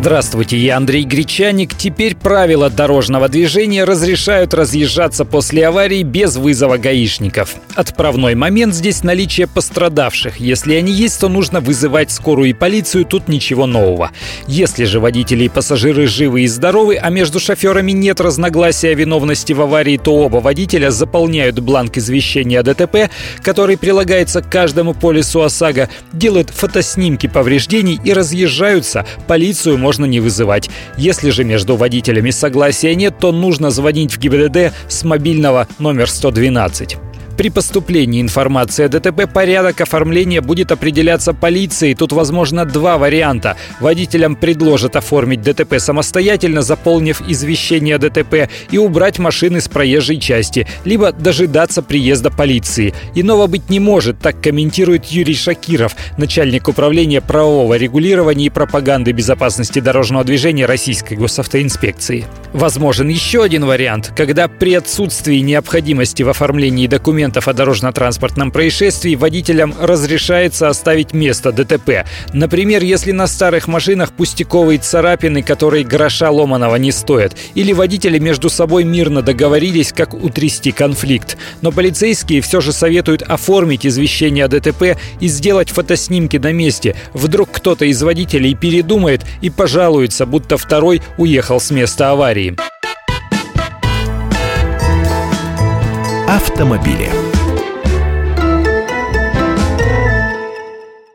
Здравствуйте, я Андрей Гречаник. Теперь правила дорожного движения разрешают разъезжаться после аварии без вызова гаишников. Отправной момент здесь наличие пострадавших. Если они есть, то нужно вызывать скорую и полицию, тут ничего нового. Если же водители и пассажиры живы и здоровы, а между шоферами нет разногласия о виновности в аварии, то оба водителя заполняют бланк извещения о ДТП, который прилагается к каждому полису ОСАГО, делают фотоснимки повреждений и разъезжаются. Полицию можно не вызывать. Если же между водителями согласия нет, то нужно звонить в ГИБДД с мобильного номер 112. При поступлении информации о ДТП порядок оформления будет определяться полицией. Тут возможно два варианта. Водителям предложат оформить ДТП самостоятельно, заполнив извещение о ДТП и убрать машины с проезжей части, либо дожидаться приезда полиции. Иного быть не может, так комментирует Юрий Шакиров, начальник управления правового регулирования и пропаганды безопасности дорожного движения Российской госавтоинспекции. Возможен еще один вариант, когда при отсутствии необходимости в оформлении документов документов о дорожно-транспортном происшествии водителям разрешается оставить место ДТП. Например, если на старых машинах пустяковые царапины, которые гроша ломаного не стоят, или водители между собой мирно договорились, как утрясти конфликт. Но полицейские все же советуют оформить извещение о ДТП и сделать фотоснимки на месте. Вдруг кто-то из водителей передумает и пожалуется, будто второй уехал с места аварии. Автомобили.